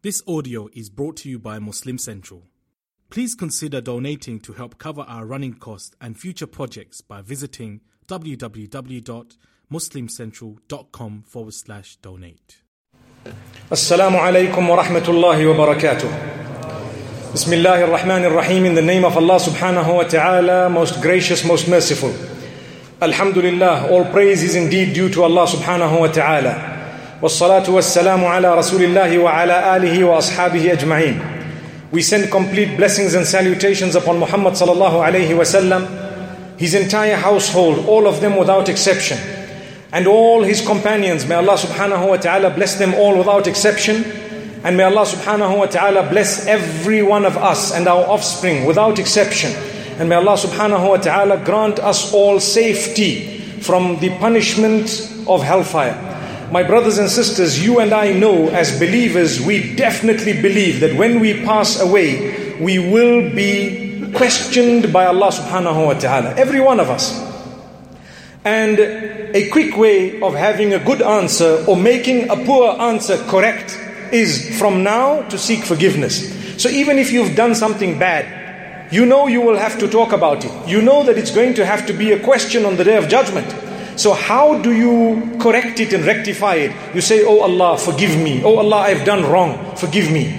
This audio is brought to you by Muslim Central. Please consider donating to help cover our running costs and future projects by visiting www.muslimcentral.com forward slash donate. Assalamu alaikum wa rahmatullahi wa barakatuh. Bismillah ar-Rahman ar-Rahim in the name of Allah subhanahu wa ta'ala, most gracious, most merciful. Alhamdulillah, all praise is indeed due to Allah subhanahu wa ta'ala. والصلاة والسلام على رسول الله وعلى آله وأصحابه أجمعين. We send complete blessings and salutations upon Muhammad sallallahu alayhi wasallam, his entire household, all of them without exception, and all his companions. May Allah subhanahu wa ta'ala bless them all without exception. And may Allah subhanahu wa ta'ala bless every one of us and our offspring without exception. And may Allah subhanahu wa ta'ala grant us all safety from the punishment of hellfire. My brothers and sisters, you and I know as believers, we definitely believe that when we pass away, we will be questioned by Allah subhanahu wa ta'ala. Every one of us. And a quick way of having a good answer or making a poor answer correct is from now to seek forgiveness. So even if you've done something bad, you know you will have to talk about it. You know that it's going to have to be a question on the day of judgment. So how do you correct it and rectify it? You say, Oh Allah, forgive me. Oh Allah, I've done wrong. Forgive me.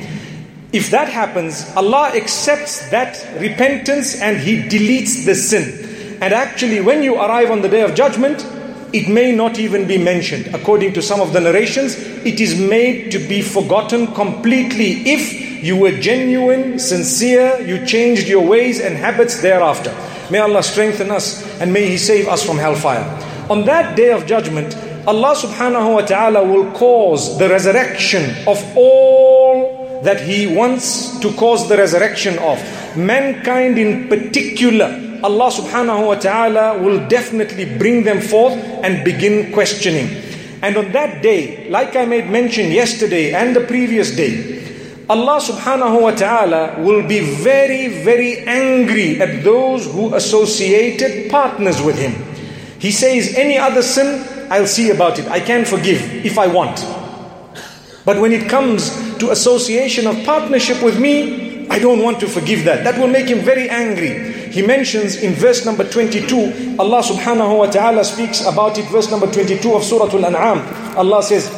If that happens, Allah accepts that repentance and He deletes the sin. And actually, when you arrive on the day of judgment, it may not even be mentioned. According to some of the narrations, it is made to be forgotten completely if you were genuine, sincere, you changed your ways and habits thereafter. May Allah strengthen us and may He save us from hellfire. On that day of judgment, Allah subhanahu wa ta'ala will cause the resurrection of all that He wants to cause the resurrection of. Mankind in particular, Allah subhanahu wa ta'ala will definitely bring them forth and begin questioning. And on that day, like I made mention yesterday and the previous day, Allah subhanahu wa ta'ala will be very, very angry at those who associated partners with Him. He says, Any other sin, I'll see about it. I can forgive if I want. But when it comes to association of partnership with me, I don't want to forgive that. That will make him very angry. He mentions in verse number 22, Allah subhanahu wa ta'ala speaks about it, verse number 22 of Surah Al-An'am. Allah says,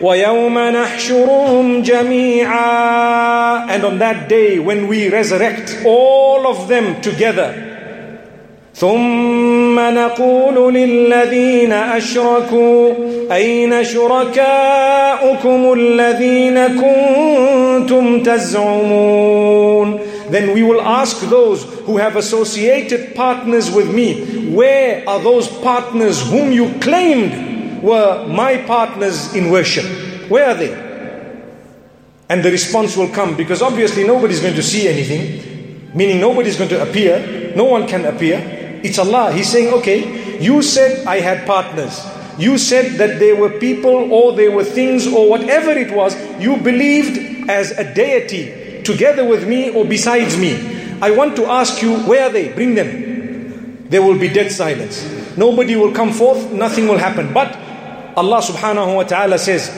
وَيَوْمَ نَحْشُرُهُمْ جَمِيعًا And on that day when we resurrect all of them together, ثم نقول للذين أشركوا أين شركاؤكم الذين كنتم تزعمون Then we will ask those who have associated partners with me, where are those partners whom you claimed were my partners in worship? Where are they? And the response will come because obviously nobody's going to see anything, meaning nobody's going to appear, no one can appear. It's Allah. He's saying, okay, you said I had partners. You said that there were people or there were things or whatever it was, you believed as a deity together with me or besides me. I want to ask you, where are they? Bring them. There will be dead silence. Nobody will come forth, nothing will happen. But Allah subhanahu wa ta'ala says,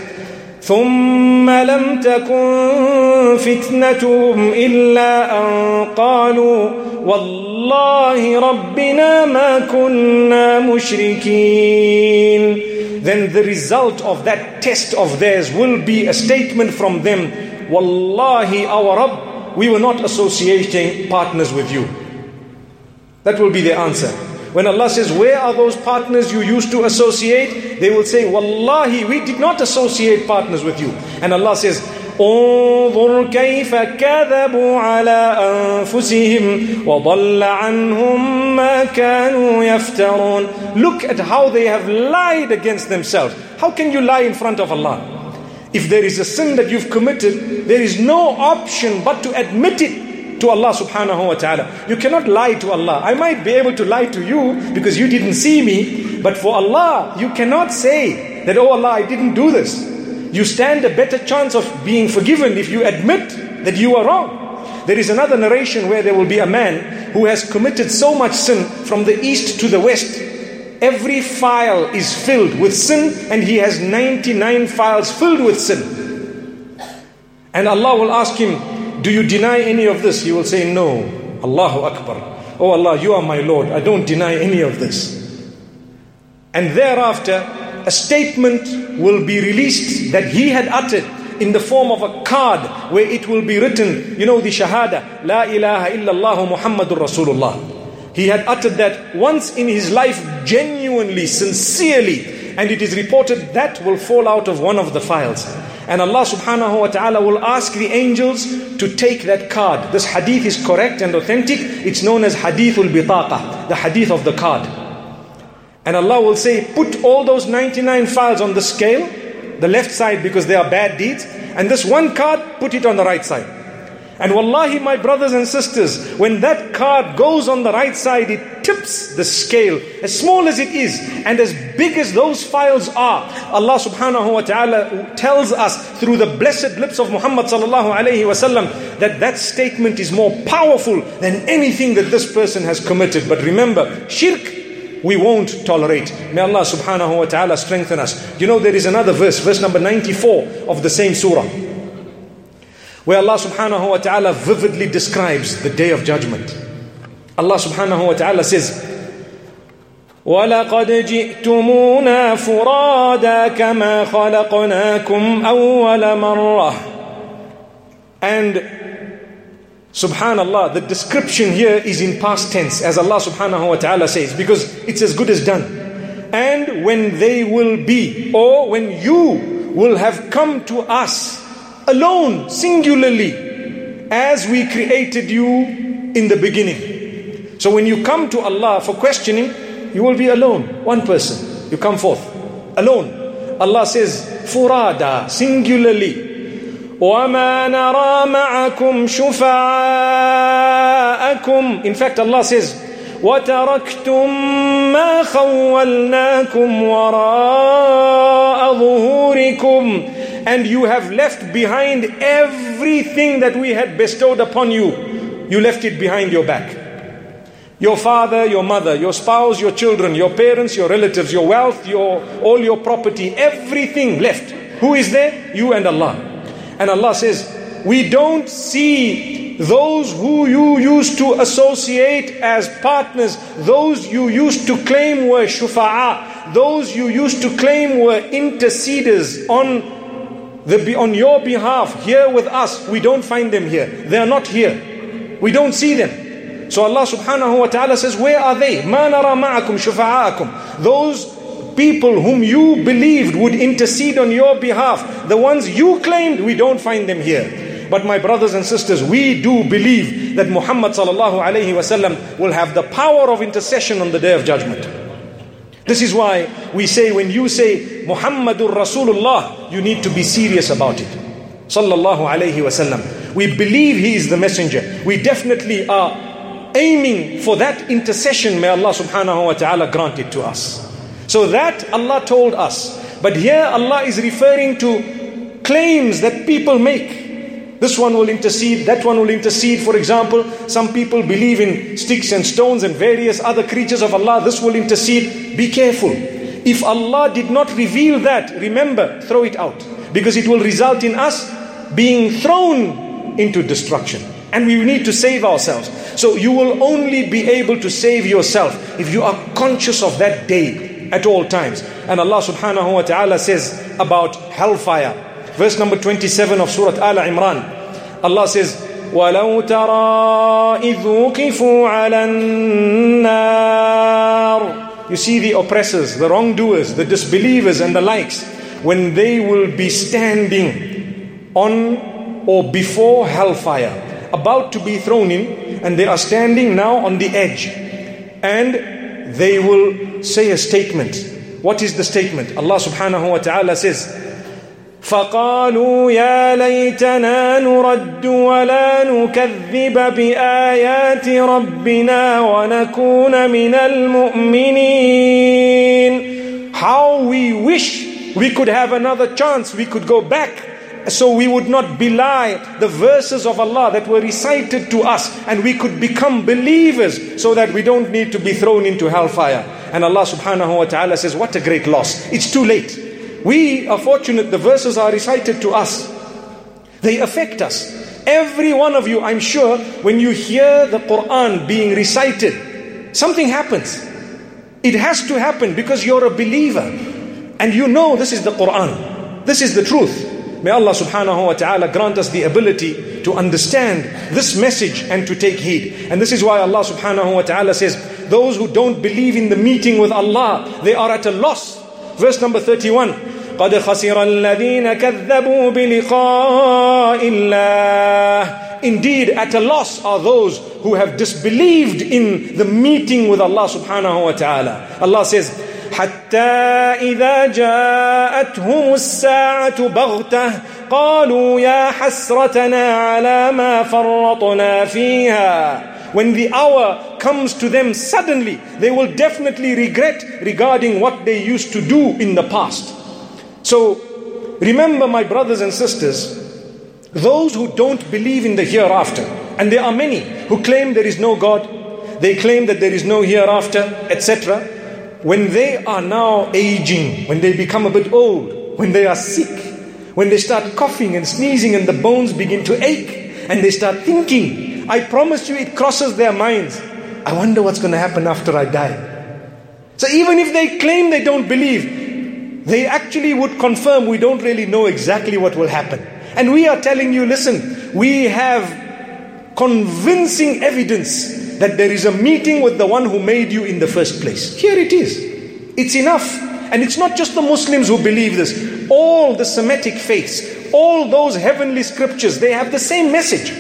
ثم لم تكن فتنتهم إلا أن قالوا والله ربنا ما كنا مشركين Then the result of that test of theirs will be a statement from them Wallahi our Rabb we were not associating partners with you That will be the answer when Allah says, Where are those partners you used to associate? They will say, Wallahi, we did not associate partners with you. And Allah says, انظر كيف كذبوا على أنفسهم وضل عنهم ما كانوا يفترون Look at how they have lied against themselves. How can you lie in front of Allah? If there is a sin that you've committed, there is no option but to admit it to Allah subhanahu wa ta'ala. You cannot lie to Allah. I might be able to lie to you because you didn't see me, but for Allah, you cannot say that, oh Allah, I didn't do this. You stand a better chance of being forgiven if you admit that you are wrong. There is another narration where there will be a man who has committed so much sin from the east to the west. Every file is filled with sin, and he has 99 files filled with sin. And Allah will ask him, Do you deny any of this? He will say, No. Allahu Akbar. Oh Allah, you are my Lord. I don't deny any of this. And thereafter, a statement will be released that he had uttered in the form of a card where it will be written, you know, the Shahada, La ilaha illallah Muhammadur Rasulullah. He had uttered that once in his life, genuinely, sincerely, and it is reported that will fall out of one of the files. And Allah subhanahu wa ta'ala will ask the angels to take that card. This hadith is correct and authentic. It's known as hadithul bitaqa, the hadith of the card. And Allah will say, put all those 99 files on the scale the left side because they are bad deeds, and this one card, put it on the right side. And wallahi, my brothers and sisters, when that card goes on the right side, it tips the scale, as small as it is, and as big as those files are. Allah subhanahu wa ta'ala tells us through the blessed lips of Muhammad sallallahu alayhi wasallam that that statement is more powerful than anything that this person has committed. But remember, shirk we won't tolerate. May Allah subhanahu wa ta'ala strengthen us. You know, there is another verse, verse number 94 of the same surah, where Allah subhanahu wa ta'ala vividly describes the day of judgment. Allah subhanahu wa ta'ala says, ولقد جئتمونا فرادا كما خلقناكم أول مرة And Subhanallah, the description here is in past tense, as Allah subhanahu wa ta'ala says, because it's as good as done. And when they will be, or when you will have come to us alone, singularly, as we created you in the beginning. So when you come to Allah for questioning, you will be alone, one person. You come forth, alone. Allah says, furada, singularly. وما نرى معكم شفعاءكم In fact Allah says وتركتم ما خولناكم وراء ظهوركم and you have left behind everything that we had bestowed upon you. You left it behind your back. Your father, your mother, your spouse, your children, your parents, your relatives, your wealth, your, all your property, everything left. Who is there? You and Allah. And Allah says, We don't see those who you used to associate as partners, those you used to claim were shufa'a, those you used to claim were interceders on, the, on your behalf here with us. We don't find them here. They are not here. We don't see them. So Allah subhanahu wa ta'ala says, Where are they? Nara ma'akum shufa'akum. Those people whom you believed would intercede on your behalf, the ones you claimed, we don't find them here. But my brothers and sisters, we do believe that Muhammad sallallahu alayhi wasallam will have the power of intercession on the day of judgment. This is why we say when you say Muhammadur Rasulullah, you need to be serious about it. Sallallahu alayhi wasallam. We believe he is the messenger. We definitely are aiming for that intercession. May Allah subhanahu wa ta'ala grant it to us. So that Allah told us. But here Allah is referring to claims that people make. This one will intercede, that one will intercede. For example, some people believe in sticks and stones and various other creatures of Allah. This will intercede. Be careful. If Allah did not reveal that, remember, throw it out. Because it will result in us being thrown into destruction. And we need to save ourselves. So you will only be able to save yourself if you are conscious of that day at all times. And Allah subhanahu wa ta'ala says about hellfire Verse number 27 of Surah Al Imran. Allah says, ولو ترى إذ وقفوا على النار You see the oppressors, the wrongdoers, the disbelievers and the likes, when they will be standing on or before hellfire, about to be thrown in, and they are standing now on the edge. And they will say a statement. What is the statement? Allah subhanahu wa ta'ala says, فقالوا يا ليتنا نرد ولا نكذب بآيات ربنا ونكون من المؤمنين How we wish we could have another chance, we could go back so we would not belie the verses of Allah that were recited to us and we could become believers so that we don't need to be thrown into hellfire. And Allah subhanahu wa ta'ala says, What a great loss. It's too late. We are fortunate the verses are recited to us. They affect us. Every one of you, I'm sure, when you hear the Quran being recited, something happens. It has to happen because you're a believer and you know this is the Quran. This is the truth. May Allah subhanahu wa ta'ala grant us the ability to understand this message and to take heed. And this is why Allah subhanahu wa ta'ala says, those who don't believe in the meeting with Allah, they are at a loss. Verse number 31. قد خسر الذين كذبوا بلقاء الله Indeed, at a loss are those who have disbelieved in the meeting with Allah subhanahu wa ta'ala. Allah says, حتى إذا جاءتهم الساعة بغتة قالوا يا حسرتنا على ما فرطنا فيها When the hour comes to them suddenly, they will definitely regret regarding what they used to do in the past. So, remember, my brothers and sisters, those who don't believe in the hereafter, and there are many who claim there is no God, they claim that there is no hereafter, etc. When they are now aging, when they become a bit old, when they are sick, when they start coughing and sneezing and the bones begin to ache, and they start thinking, I promise you, it crosses their minds. I wonder what's going to happen after I die. So even if they claim they don't believe, they actually would confirm we don't really know exactly what will happen. And we are telling you, listen, we have convincing evidence that there is a meeting with the one who made you in the first place. Here it is. It's enough. And it's not just the Muslims who believe this. All the Semitic faiths, all those heavenly scriptures, they have the same message.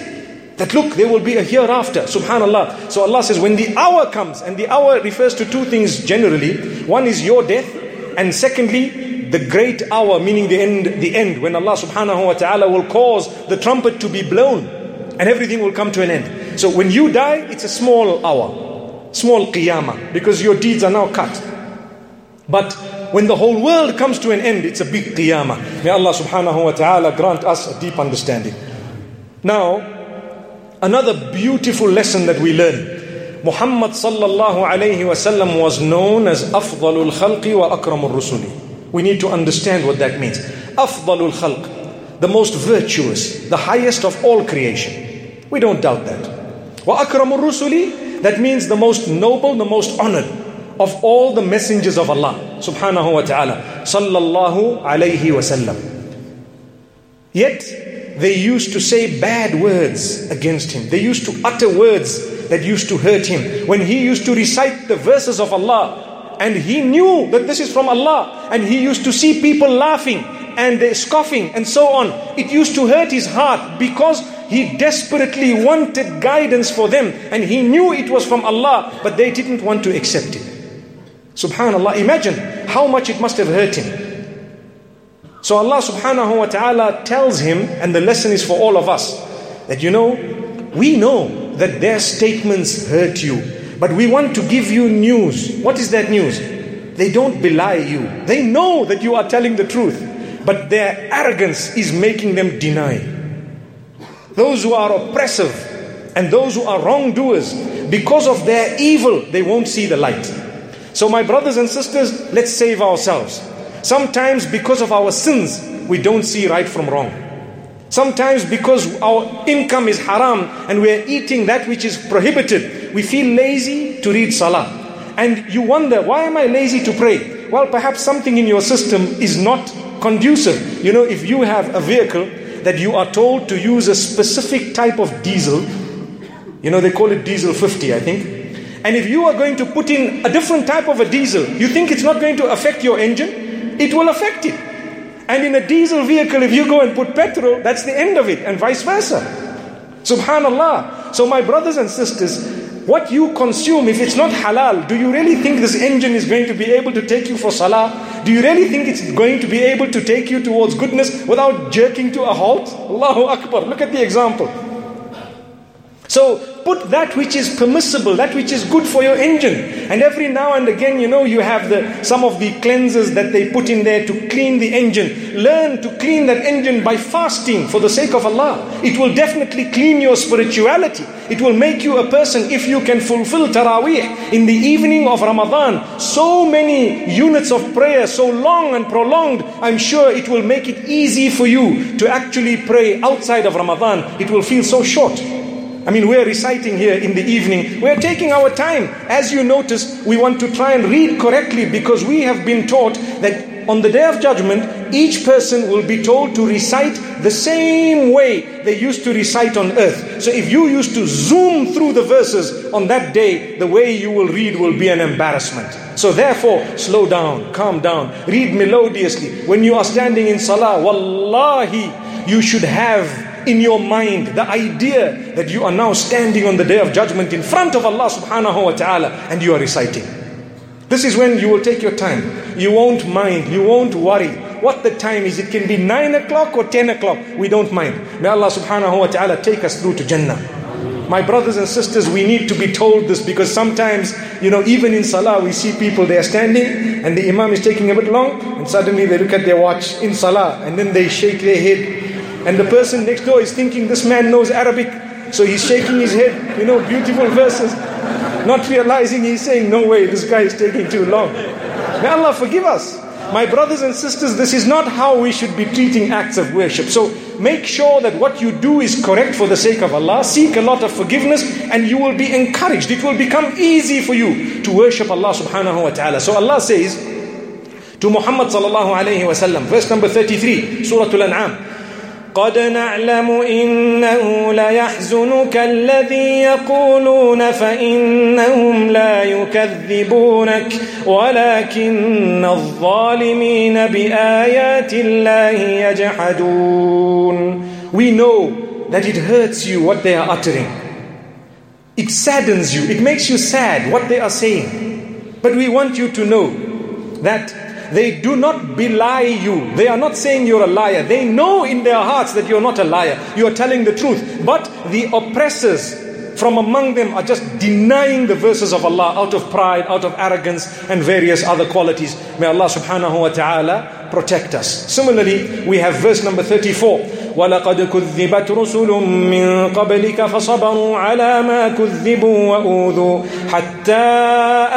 That look, there will be a hereafter. Subhanallah. So Allah says, when the hour comes, and the hour refers to two things generally. One is your death, and secondly, the great hour, meaning the end, the end, when Allah subhanahu wa ta'ala will cause the trumpet to be blown and everything will come to an end. So when you die, it's a small hour, small qiyamah, because your deeds are now cut. But when the whole world comes to an end, it's a big qiyamah. May Allah subhanahu wa ta'ala grant us a deep understanding. Now, another beautiful lesson that we learn Muhammad sallallahu alayhi wasallam was known as Afdalul Khalqi wa Akramul Rusuli. We need to understand what that means. Afdalul Khalq, the most virtuous, the highest of all creation. We don't doubt that. Wa Akramul Rusuli, that means the most noble, the most honored of all the messengers of Allah subhanahu wa ta'ala. Sallallahu alayhi wasallam. Yet, they used to say bad words against him. They used to utter words that used to hurt him. When he used to recite the verses of Allah, and he knew that this is from Allah, and he used to see people laughing and scoffing and so on, it used to hurt his heart because he desperately wanted guidance for them, and he knew it was from Allah, but they didn't want to accept it. Subhanallah, imagine how much it must have hurt him. So Allah subhanahu wa ta'ala tells him, and the lesson is for all of us, that you know, we know that their statements hurt you. But we want to give you news. What is that news? They don't belie you. They know that you are telling the truth. But their arrogance is making them deny. Those who are oppressive and those who are wrongdoers, because of their evil, they won't see the light. So, my brothers and sisters, let's save ourselves. Sometimes, because of our sins, we don't see right from wrong. Sometimes because our income is haram and we are eating that which is prohibited, we feel lazy to read salah. And you wonder, why am I lazy to pray? Well, perhaps something in your system is not conducive. You know, if you have a vehicle that you are told to use a specific type of diesel, you know, they call it diesel 50, I think. And if you are going to put in a different type of a diesel, you think it's not going to affect your engine? It will affect it. And in a diesel vehicle, if you go and put petrol, that's the end of it, and vice versa. Subhanallah. So, my brothers and sisters, what you consume, if it's not halal, do you really think this engine is going to be able to take you for salah? Do you really think it's going to be able to take you towards goodness without jerking to a halt? Allahu Akbar. Look at the example. So put that which is permissible, that which is good for your engine. And every now and again, you know, you have the some of the cleansers that they put in there to clean the engine. Learn to clean that engine by fasting for the sake of Allah. It will definitely clean your spirituality. It will make you a person if you can fulfill Taraweeh in the evening of Ramadan. So many units of prayer, so long and prolonged, I'm sure it will make it easy for you to actually pray outside of Ramadan. It will feel so short. I mean, we're reciting here in the evening. We're taking our time. As you notice, we want to try and read correctly because we have been taught that on the day of judgment, each person will be told to recite the same way they used to recite on earth. So if you used to zoom through the verses on that day, the way you will read will be an embarrassment. So therefore, slow down, calm down, read melodiously. When you are standing in salah, wallahi, you should have in your mind the idea that you are now standing on the day of judgment in front of Allah subhanahu wa ta'ala and you are reciting. This is when you will take your time. You won't mind, you won't worry what the time is. It can be 9 o'clock or 10 o'clock. We don't mind. May Allah subhanahu wa ta'ala take us through to Jannah. My brothers and sisters, we need to be told this because sometimes, you know, even in Salah, we see people, they are standing and the Imam is taking a bit long and suddenly they look at their watch in Salah and then they shake their head and the person next door is thinking this man knows Arabic. So he's shaking his head, you know, beautiful verses, not realizing he's saying, No way, this guy is taking too long. May Allah forgive us. My brothers and sisters, this is not how we should be treating acts of worship. So make sure that what you do is correct for the sake of Allah. Seek a lot of forgiveness and you will be encouraged. It will become easy for you to worship Allah subhanahu wa ta'ala. So Allah says to Muhammad sallallahu alayhi wa sallam, verse number 33, Surah Al-An'am. قد نعلم إنه ليحزنك الذي يقولون فإنهم لا يكذبونك ولكن الظالمين بآيات الله يجحدون We know that it hurts you what they are uttering. It saddens you. It makes you sad what they are saying. But we want you to know that they do not belie you. They are not saying you're a liar. They know in their hearts that you're not a liar. You are telling the truth. But the oppressors from among them are just denying the verses of Allah out of pride, out of arrogance, and various other qualities. May Allah subhanahu wa ta'ala protect us. Similarly, we have verse number 34. ولقد كذبت رسل من قبلك فصبروا على ما كذبوا وأوذوا حتى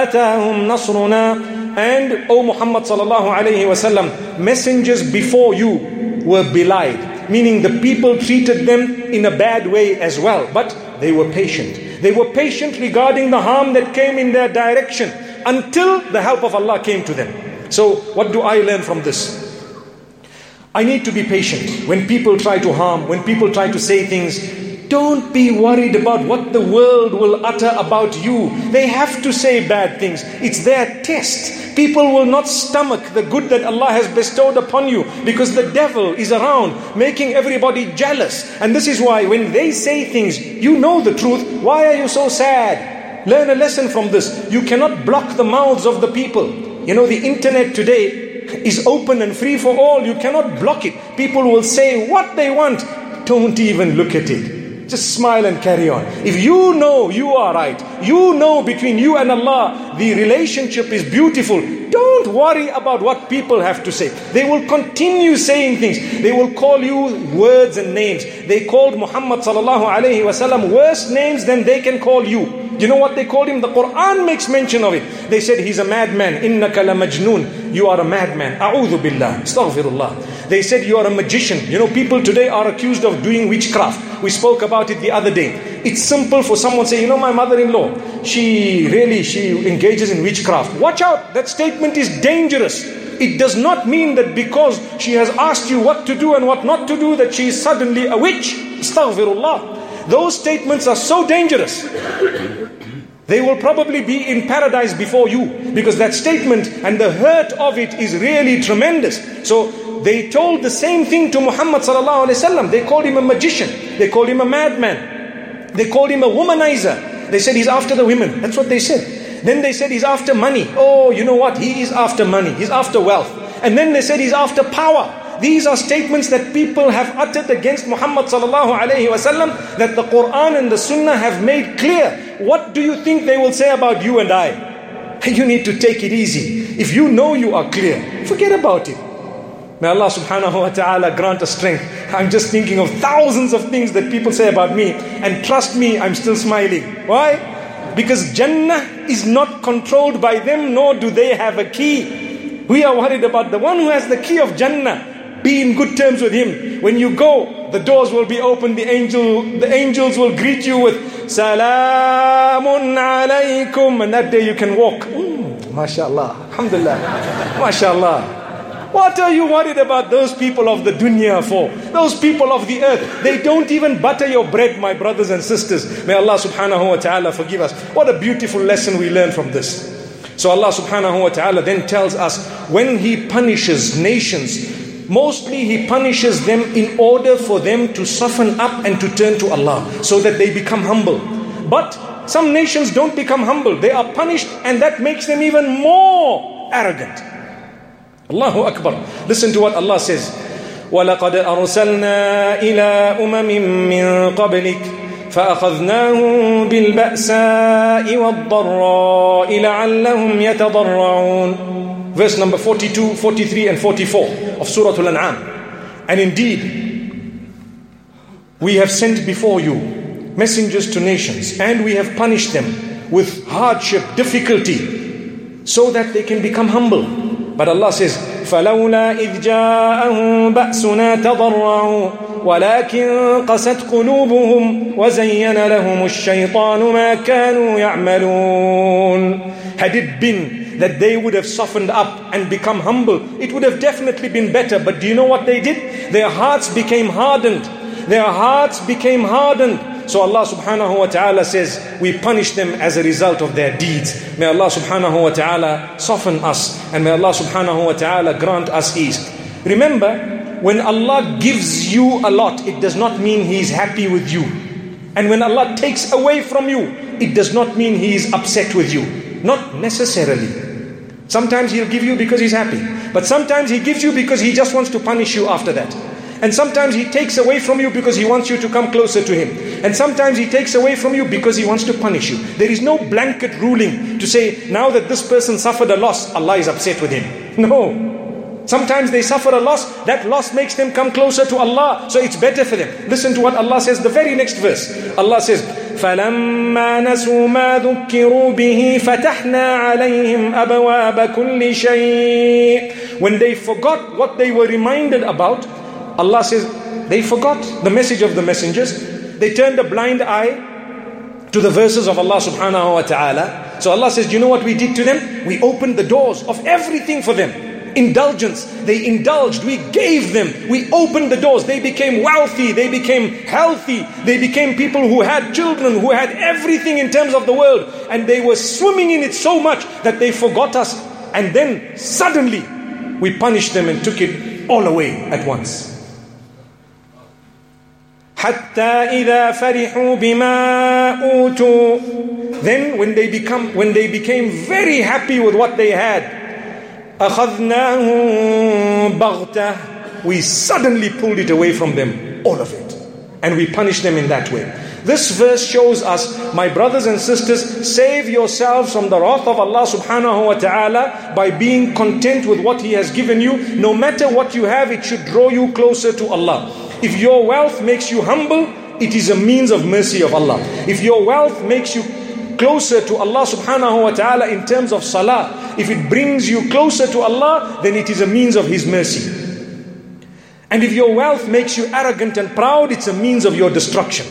أتاهم نصرنا and, O Muhammad sallallahu alayhi wasallam, messengers before you were belied, meaning the people treated them in a bad way as well, but they were patient. They were patient regarding the harm that came in their direction until the help of Allah came to them. So, what do I learn from this? I need to be patient when people try to harm, when people try to say things don't be worried about what the world will utter about you. They have to say bad things. It's their test. People will not stomach the good that Allah has bestowed upon you because the devil is around making everybody jealous. And this is why when they say things, you know the truth. Why are you so sad? Learn a lesson from this. You cannot block the mouths of the people. You know, the internet today is open and free for all. You cannot block it. People will say what they want. Don't even look at it. Just smile and carry on. If you know you are right, you know between you and Allah the relationship is beautiful, don't worry about what people have to say. They will continue saying things. They will call you words and names. They called Muhammad sallallahu alaihi wasallam worse names than they can call you. You know what they called him? The Quran makes mention of it. They said he's a madman. Innaka la majnoon. You are a madman. A'udhu billah. Astaghfirullah. They said you are a magician. You know, people today are accused of doing witchcraft. We spoke about it the other day. It's simple for someone say, you know, my mother-in-law, she really, she engages in witchcraft. Watch out. That statement is dangerous. It does not mean that because she has asked you what to do and what not to do, that she is suddenly a witch. Astaghfirullah. Those statements are so dangerous. They will probably be in paradise before you because that statement and the hurt of it is really tremendous. So they told the same thing to Muhammad sallallahu alaihi wasallam. They called him a magician. They called him a madman. They called him a womanizer. They said he's after the women. That's what they said. Then they said he's after money. Oh, you know what? He is after money. He's after wealth. And then they said he's after power. These are statements that people have uttered against Muhammad sallallahu alayhi wasallam that the Quran and the Sunnah have made clear. What do you think they will say about you and I? You need to take it easy. If you know you are clear, forget about it. May Allah subhanahu wa ta'ala grant us strength. I'm just thinking of thousands of things that people say about me, and trust me, I'm still smiling. Why? Because Jannah is not controlled by them, nor do they have a key. We are worried about the one who has the key of Jannah. Be in good terms with him. When you go, the doors will be open, the angel the angels will greet you with Salamun alaykum. And that day you can walk. Mm, MashaAllah. Alhamdulillah. MashaAllah. What are you worried about those people of the dunya for? Those people of the earth. They don't even butter your bread, my brothers and sisters. May Allah subhanahu wa ta'ala forgive us. What a beautiful lesson we learn from this. So Allah subhanahu wa ta'ala then tells us when He punishes nations, mostly He punishes them in order for them to soften up and to turn to Allah so that they become humble. But some nations don't become humble. They are punished and that makes them even more arrogant. Allahu Akbar. Listen to what Allah says. ولقد أرسلنا إلى أمم من قبلك فأخذناهم بالبأساء والضراء لعلهم يتضرعون Verse number 42, 43 and 44 of Surah Al-An'am. And indeed, we have sent before you messengers to nations and we have punished them with hardship, difficulty, so that they can become humble. But Allah says, فلولا إذ جاءهم بأسنا تضرعوا ولكن قست قلوبهم وزين لهم الشيطان ما كانوا يعملون Had it been that they would have softened up and become humble, it would have definitely been better. But do you know what they did? Their hearts became hardened. Their hearts became hardened. So Allah subhanahu wa ta'ala says, we punish them as a result of their deeds. May Allah subhanahu wa ta'ala soften us and may Allah subhanahu wa ta'ala grant us ease. Remember, when Allah gives you a lot, it does not mean He is happy with you. And when Allah takes away from you, it does not mean He is upset with you. Not necessarily. Sometimes He'll give you because He's happy. But sometimes He gives you because He just wants to punish you after that. And sometimes He takes away from you because He wants you to come closer to Him. And sometimes He takes away from you because He wants to punish you. There is no blanket ruling to say, now that this person suffered a loss, Allah is upset with him. No. Sometimes they suffer a loss, that loss makes them come closer to Allah, so it's better for them. Listen to what Allah says, the very next verse. Allah says, فلما نسوا ما ذكروا به فتحنا عليهم أبواب كل شيء When they forgot what they were reminded about, Allah says they forgot the message of the messengers. They turned a blind eye to the verses of Allah subhanahu wa ta'ala. So Allah says, you know what we did to them? We opened the doors of everything for them. Indulgence. They indulged. We gave them. We opened the doors. They became wealthy. They became healthy. They became people who had children, who had everything in terms of the world. And they were swimming in it so much that they forgot us. And then suddenly we punished them and took it all away at once. حتى إذا فرحوا بما أوتوا Then when they become when they became very happy with what they had أخذناهم بغتة we suddenly pulled it away from them all of it and we punished them in that way this verse shows us, my brothers and sisters, save yourselves from the wrath of Allah subhanahu wa ta'ala by being content with what He has given you. No matter what you have, it should draw you closer to Allah. If your wealth makes you humble, it is a means of mercy of Allah. If your wealth makes you closer to Allah subhanahu wa ta'ala in terms of salah, if it brings you closer to Allah, then it is a means of His mercy. And if your wealth makes you arrogant and proud, it's a means of your destruction.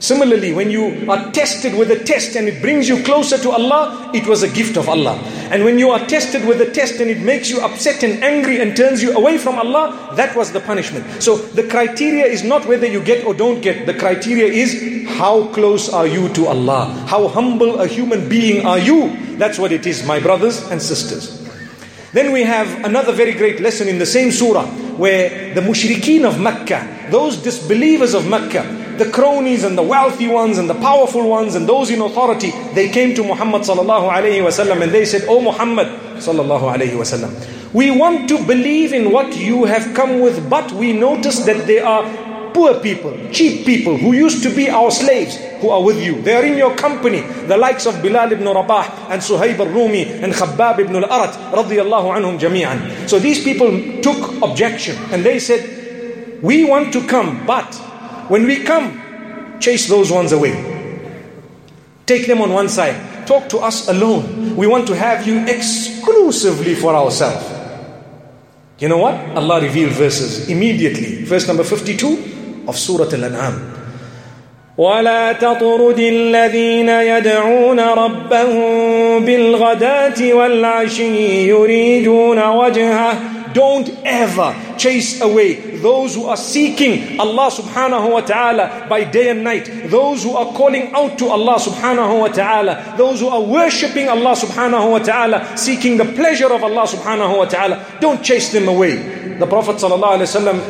Similarly, when you are tested with a test and it brings you closer to Allah, it was a gift of Allah. And when you are tested with a test and it makes you upset and angry and turns you away from Allah, that was the punishment. So the criteria is not whether you get or don't get. The criteria is how close are you to Allah? How humble a human being are you? That's what it is, my brothers and sisters. Then we have another very great lesson in the same surah where the mushrikeen of Mecca, those disbelievers of Mecca, the cronies and the wealthy ones and the powerful ones and those in authority, they came to Muhammad sallallahu alayhi wasallam and they said, Oh Muhammad sallallahu alayhi wasallam, We want to believe in what you have come with, but we notice that there are poor people, cheap people who used to be our slaves who are with you. They are in your company. The likes of Bilal ibn Rabah and Suhaib al-Rumi and Khabbab ibn al-Arat radiyallahu anhum jami'an. So these people took objection and they said, we want to come, but when we come, chase those ones away. Take them on one side. Talk to us alone. We want to have you exclusively for ourselves. You know what? Allah revealed verses immediately. Verse number 52 of Surah Al-An'am. ولا تطرد الذين يدعون ربهم بالغداة والعشي يريدون وجهه don't ever chase away those who are seeking Allah subhanahu wa ta'ala by day and night. Those who are calling out to Allah subhanahu wa ta'ala. Those who are worshipping Allah subhanahu wa ta'ala, seeking the pleasure of Allah subhanahu wa ta'ala. Don't chase them away. The Prophet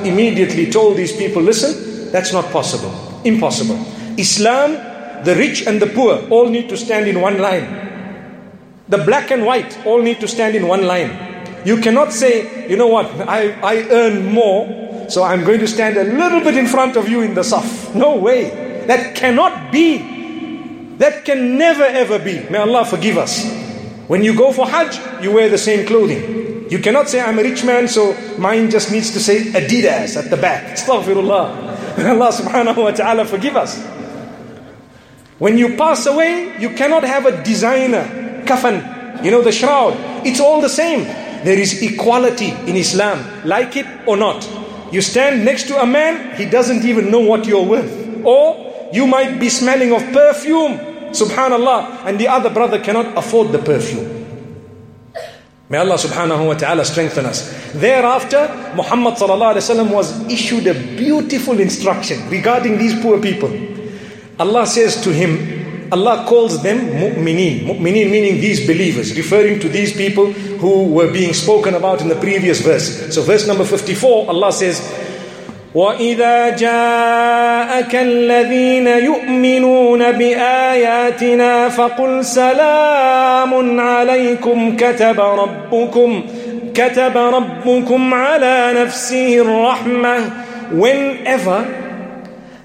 immediately told these people, listen, that's not possible. Impossible. Islam, the rich and the poor all need to stand in one line. The black and white all need to stand in one line. You cannot say, you know what, I, I earn more, so I'm going to stand a little bit in front of you in the saf. No way. That cannot be. That can never ever be. May Allah forgive us. When you go for Hajj, you wear the same clothing. You cannot say, I'm a rich man, so mine just needs to say Adidas at the back. Astaghfirullah. Allah subhanahu wa ta'ala forgive us. When you pass away, you cannot have a designer kafan, you know, the shroud. It's all the same. There is equality in Islam, like it or not. You stand next to a man, he doesn't even know what you're worth. Or you might be smelling of perfume, subhanallah, and the other brother cannot afford the perfume. May Allah subhanahu wa ta'ala strengthen us. Thereafter, Muhammad sallallahu alayhi wa was issued a beautiful instruction regarding these poor people. Allah says to him, Allah calls them mu'mineen. Mu'mineen meaning these believers, referring to these people who were being spoken about in the previous verse. So verse number 54, Allah says, وإذا جاءك الذين يؤمنون بآياتنا فقل سلام عليكم كتب ربكم كتب ربكم على نفسه الرحمة Whenever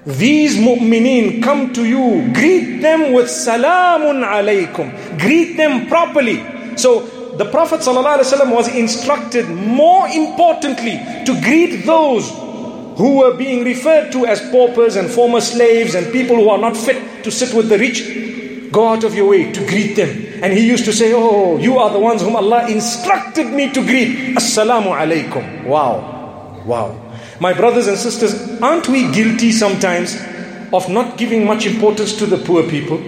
these mu'mineen come to you, greet them with salamun alaykum. Greet them properly. So the Prophet ﷺ was instructed more importantly to greet those who were being referred to as paupers and former slaves and people who are not fit to sit with the rich. Go out of your way to greet them. And he used to say, Oh, you are the ones whom Allah instructed me to greet. Assalamu alaikum. Wow. Wow. My brothers and sisters, aren't we guilty sometimes of not giving much importance to the poor people?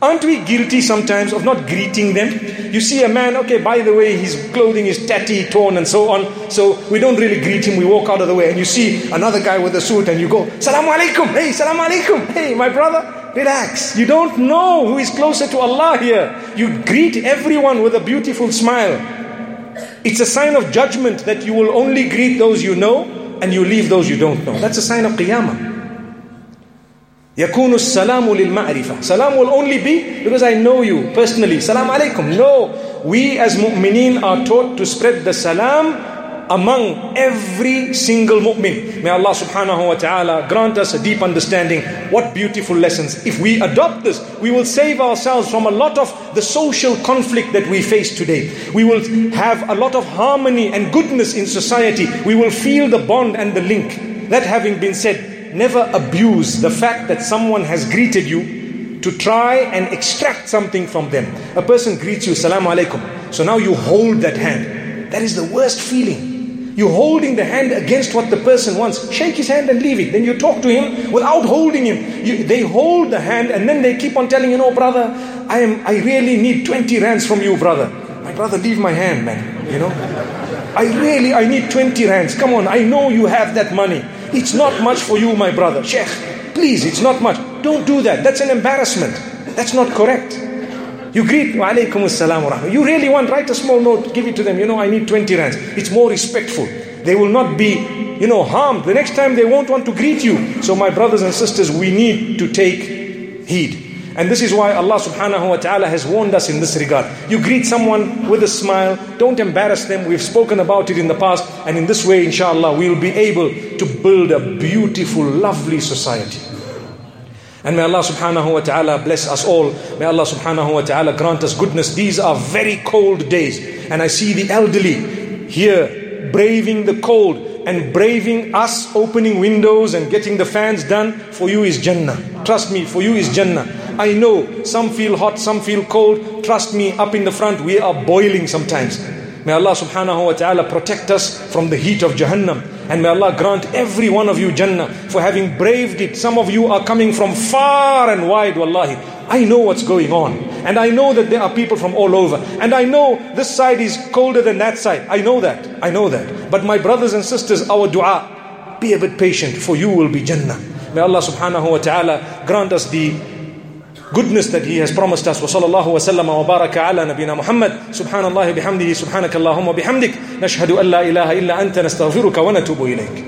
Aren't we guilty sometimes of not greeting them? You see a man, okay, by the way, his clothing is tatty, torn, and so on. So we don't really greet him, we walk out of the way. And you see another guy with a suit, and you go, Salaam alaikum, hey, Salaam alaikum, hey, my brother, relax. You don't know who is closer to Allah here. You greet everyone with a beautiful smile. It's a sign of judgment that you will only greet those you know and you leave those you don't know. That's a sign of qiyamah. يكون السلام للمعرفة Salam will only be because I know you personally Salam alaikum No, we as mu'mineen are taught to spread the salam among every single mu'min. May Allah subhanahu wa ta'ala grant us a deep understanding. What beautiful lessons. If we adopt this, we will save ourselves from a lot of the social conflict that we face today. We will have a lot of harmony and goodness in society. We will feel the bond and the link. That having been said, never abuse the fact that someone has greeted you to try and extract something from them. A person greets you, Salaam alaikum. So now you hold that hand. That is the worst feeling. You're holding the hand against what the person wants. Shake his hand and leave it. Then you talk to him without holding him. You, they hold the hand and then they keep on telling you, no, brother, I am I really need 20 rands from you, brother. My brother, leave my hand, man. You know? I really I need 20 rands. Come on, I know you have that money. It's not much for you, my brother. Sheikh, please, it's not much. Don't do that. That's an embarrassment. That's not correct. You greet, wa alaykum assalam wa You really want, write a small note, give it to them. You know, I need 20 rands. It's more respectful. They will not be, you know, harmed. The next time they won't want to greet you. So my brothers and sisters, we need to take heed. And this is why Allah subhanahu wa ta'ala has warned us in this regard. You greet someone with a smile, don't embarrass them. We've spoken about it in the past, and in this way, inshallah, we'll be able to build a beautiful, lovely society. And may Allah subhanahu wa ta'ala bless us all. May Allah subhanahu wa ta'ala grant us goodness. These are very cold days. And I see the elderly here braving the cold and braving us opening windows and getting the fans done. For you is Jannah. Trust me, for you is Jannah. I know some feel hot, some feel cold. Trust me, up in the front, we are boiling sometimes. May Allah subhanahu wa ta'ala protect us from the heat of Jahannam. And may Allah grant every one of you Jannah for having braved it. Some of you are coming from far and wide, wallahi. I know what's going on. And I know that there are people from all over. And I know this side is colder than that side. I know that. I know that. But my brothers and sisters, our dua, be a bit patient, for you will be Jannah. May Allah subhanahu wa ta'ala grant us the goodness that He has promised us. وصلى الله وسلم وبارك على نبينا محمد سبحان الله بحمده سبحانك اللهم وبحمدك نشهد أن لا إله إلا أنت نستغفرك ونتوب إليك